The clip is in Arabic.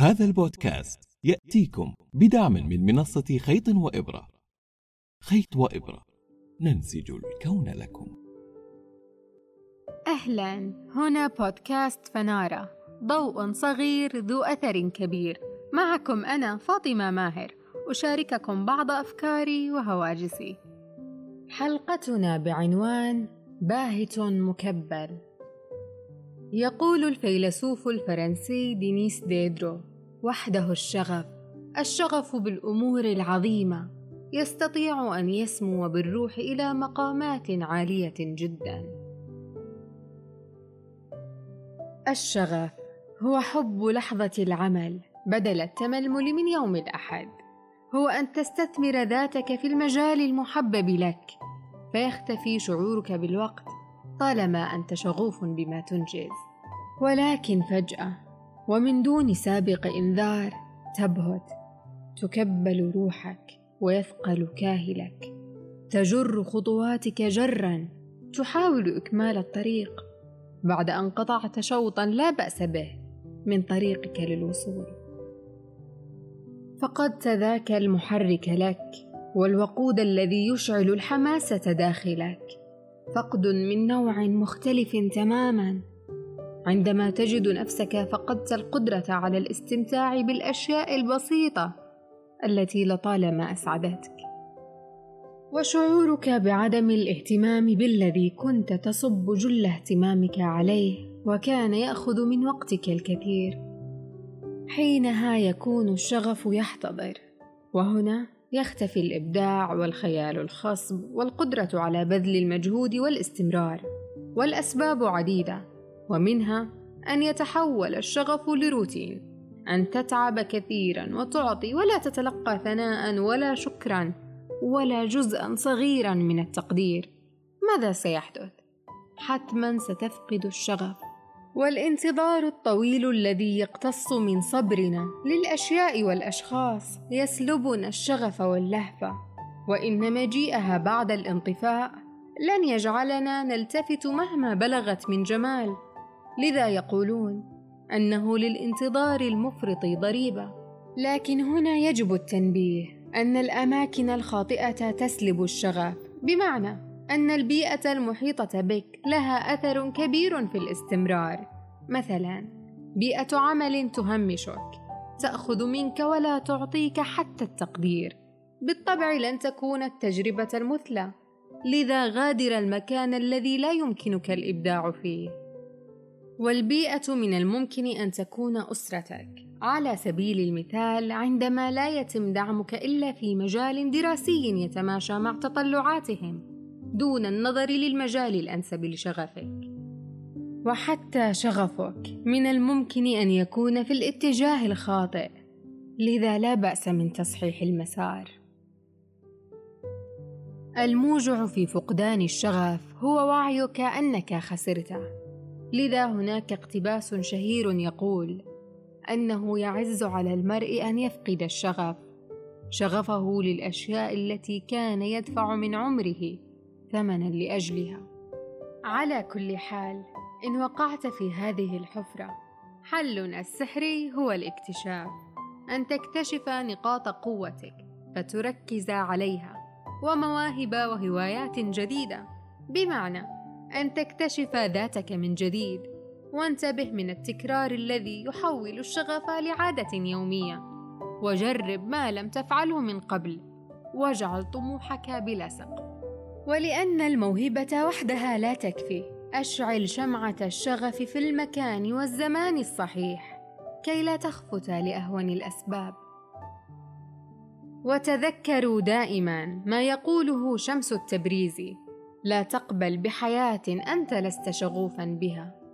هذا البودكاست يأتيكم بدعم من منصة خيط وإبرة. خيط وإبرة ننسج الكون لكم. أهلا هنا بودكاست فنارة. ضوء صغير ذو أثر كبير. معكم أنا فاطمة ماهر أشارككم بعض أفكاري وهواجسي. حلقتنا بعنوان باهت مكبل يقول الفيلسوف الفرنسي دينيس ديدرو وحده الشغف الشغف بالأمور العظيمة يستطيع أن يسمو بالروح إلى مقامات عالية جدا. الشغف هو حب لحظة العمل بدل التململ من يوم الأحد. هو أن تستثمر ذاتك في المجال المحبب لك فيختفي شعورك بالوقت طالما أنت شغوف بما تنجز. ولكن فجأة ومن دون سابق إنذار تبهت تكبل روحك ويثقل كاهلك. تجر خطواتك جرا تحاول إكمال الطريق. بعد أن قطعت شوطا لا بأس به من طريقك للوصول. فقدت ذاك المحرك لك والوقود الذي يشعل الحماسة داخلك. فقد من نوع مختلف تماما. عندما تجد نفسك فقدت القدرة على الاستمتاع بالأشياء البسيطة التي لطالما أسعدتك. وشعورك بعدم الاهتمام بالذي كنت تصب جل اهتمامك عليه وكان يأخذ من وقتك الكثير. حينها يكون الشغف يحتضر وهنا يختفي الإبداع والخيال الخصب والقدرة على بذل المجهود والاستمرار والأسباب عديدة. ومنها أن يتحول الشغف لروتين أن تتعب كثيرا وتعطي ولا تتلقى ثناء ولا شكرا ولا جزءا صغيرا من التقدير. ماذا سيحدث؟ حتما ستفقد الشغف. والانتظار الطويل الذي يقتص من صبرنا للأشياء والأشخاص يسلبنا الشغف واللهفة. وإن مجيئها بعد الانطفاء لن يجعلنا نلتفت مهما بلغت من جمال. لذا يقولون أنه للانتظار المفرط ضريبة. لكن هنا يجب التنبيه أن الأماكن الخاطئة تسلب الشغف. بمعنى أن البيئة المحيطة بك لها أثر كبير في الاستمرار. مثلا بيئة عمل تهمشك. تأخذ منك ولا تعطيك حتى التقدير. بالطبع لن تكون التجربة المثلى. لذا غادر المكان الذي لا يمكنك الإبداع فيه. والبيئة من الممكن أن تكون أسرتك. على سبيل المثال عندما لا يتم دعمك إلا في مجال دراسي يتماشى مع تطلعاتهم دون النظر للمجال الأنسب لشغفك. وحتى شغفك من الممكن أن يكون في الاتجاه الخاطئ. لذا لا بأس من تصحيح المسار. الموجع في فقدان الشغف هو وعيك أنك خسرته. لذا هناك اقتباس شهير يقول أنه يعز على المرء أن يفقد الشغف. شغفه للأشياء التي كان يدفع من عمره ثمنا لأجلها. على كل حال إن وقعت في هذه الحفرة حلنا السحري هو الاكتشاف. أن تكتشف نقاط قوتك فتركز عليها ومواهب وهوايات جديدة. بمعنى أن تكتشف ذاتك من جديد وانتبه من التكرار الذي يحول الشغف لعادة يومية. وجرب ما لم تفعله من قبل واجعل طموحك بلا سقف. ولأن الموهبة وحدها لا تكفي أشعل شمعة الشغف في المكان والزمان الصحيح كي لا تخفت لأهون الأسباب. وتذكروا دائما ما يقوله شمس التبريزي لا تقبل بحياة أنت لست شغوفا بها.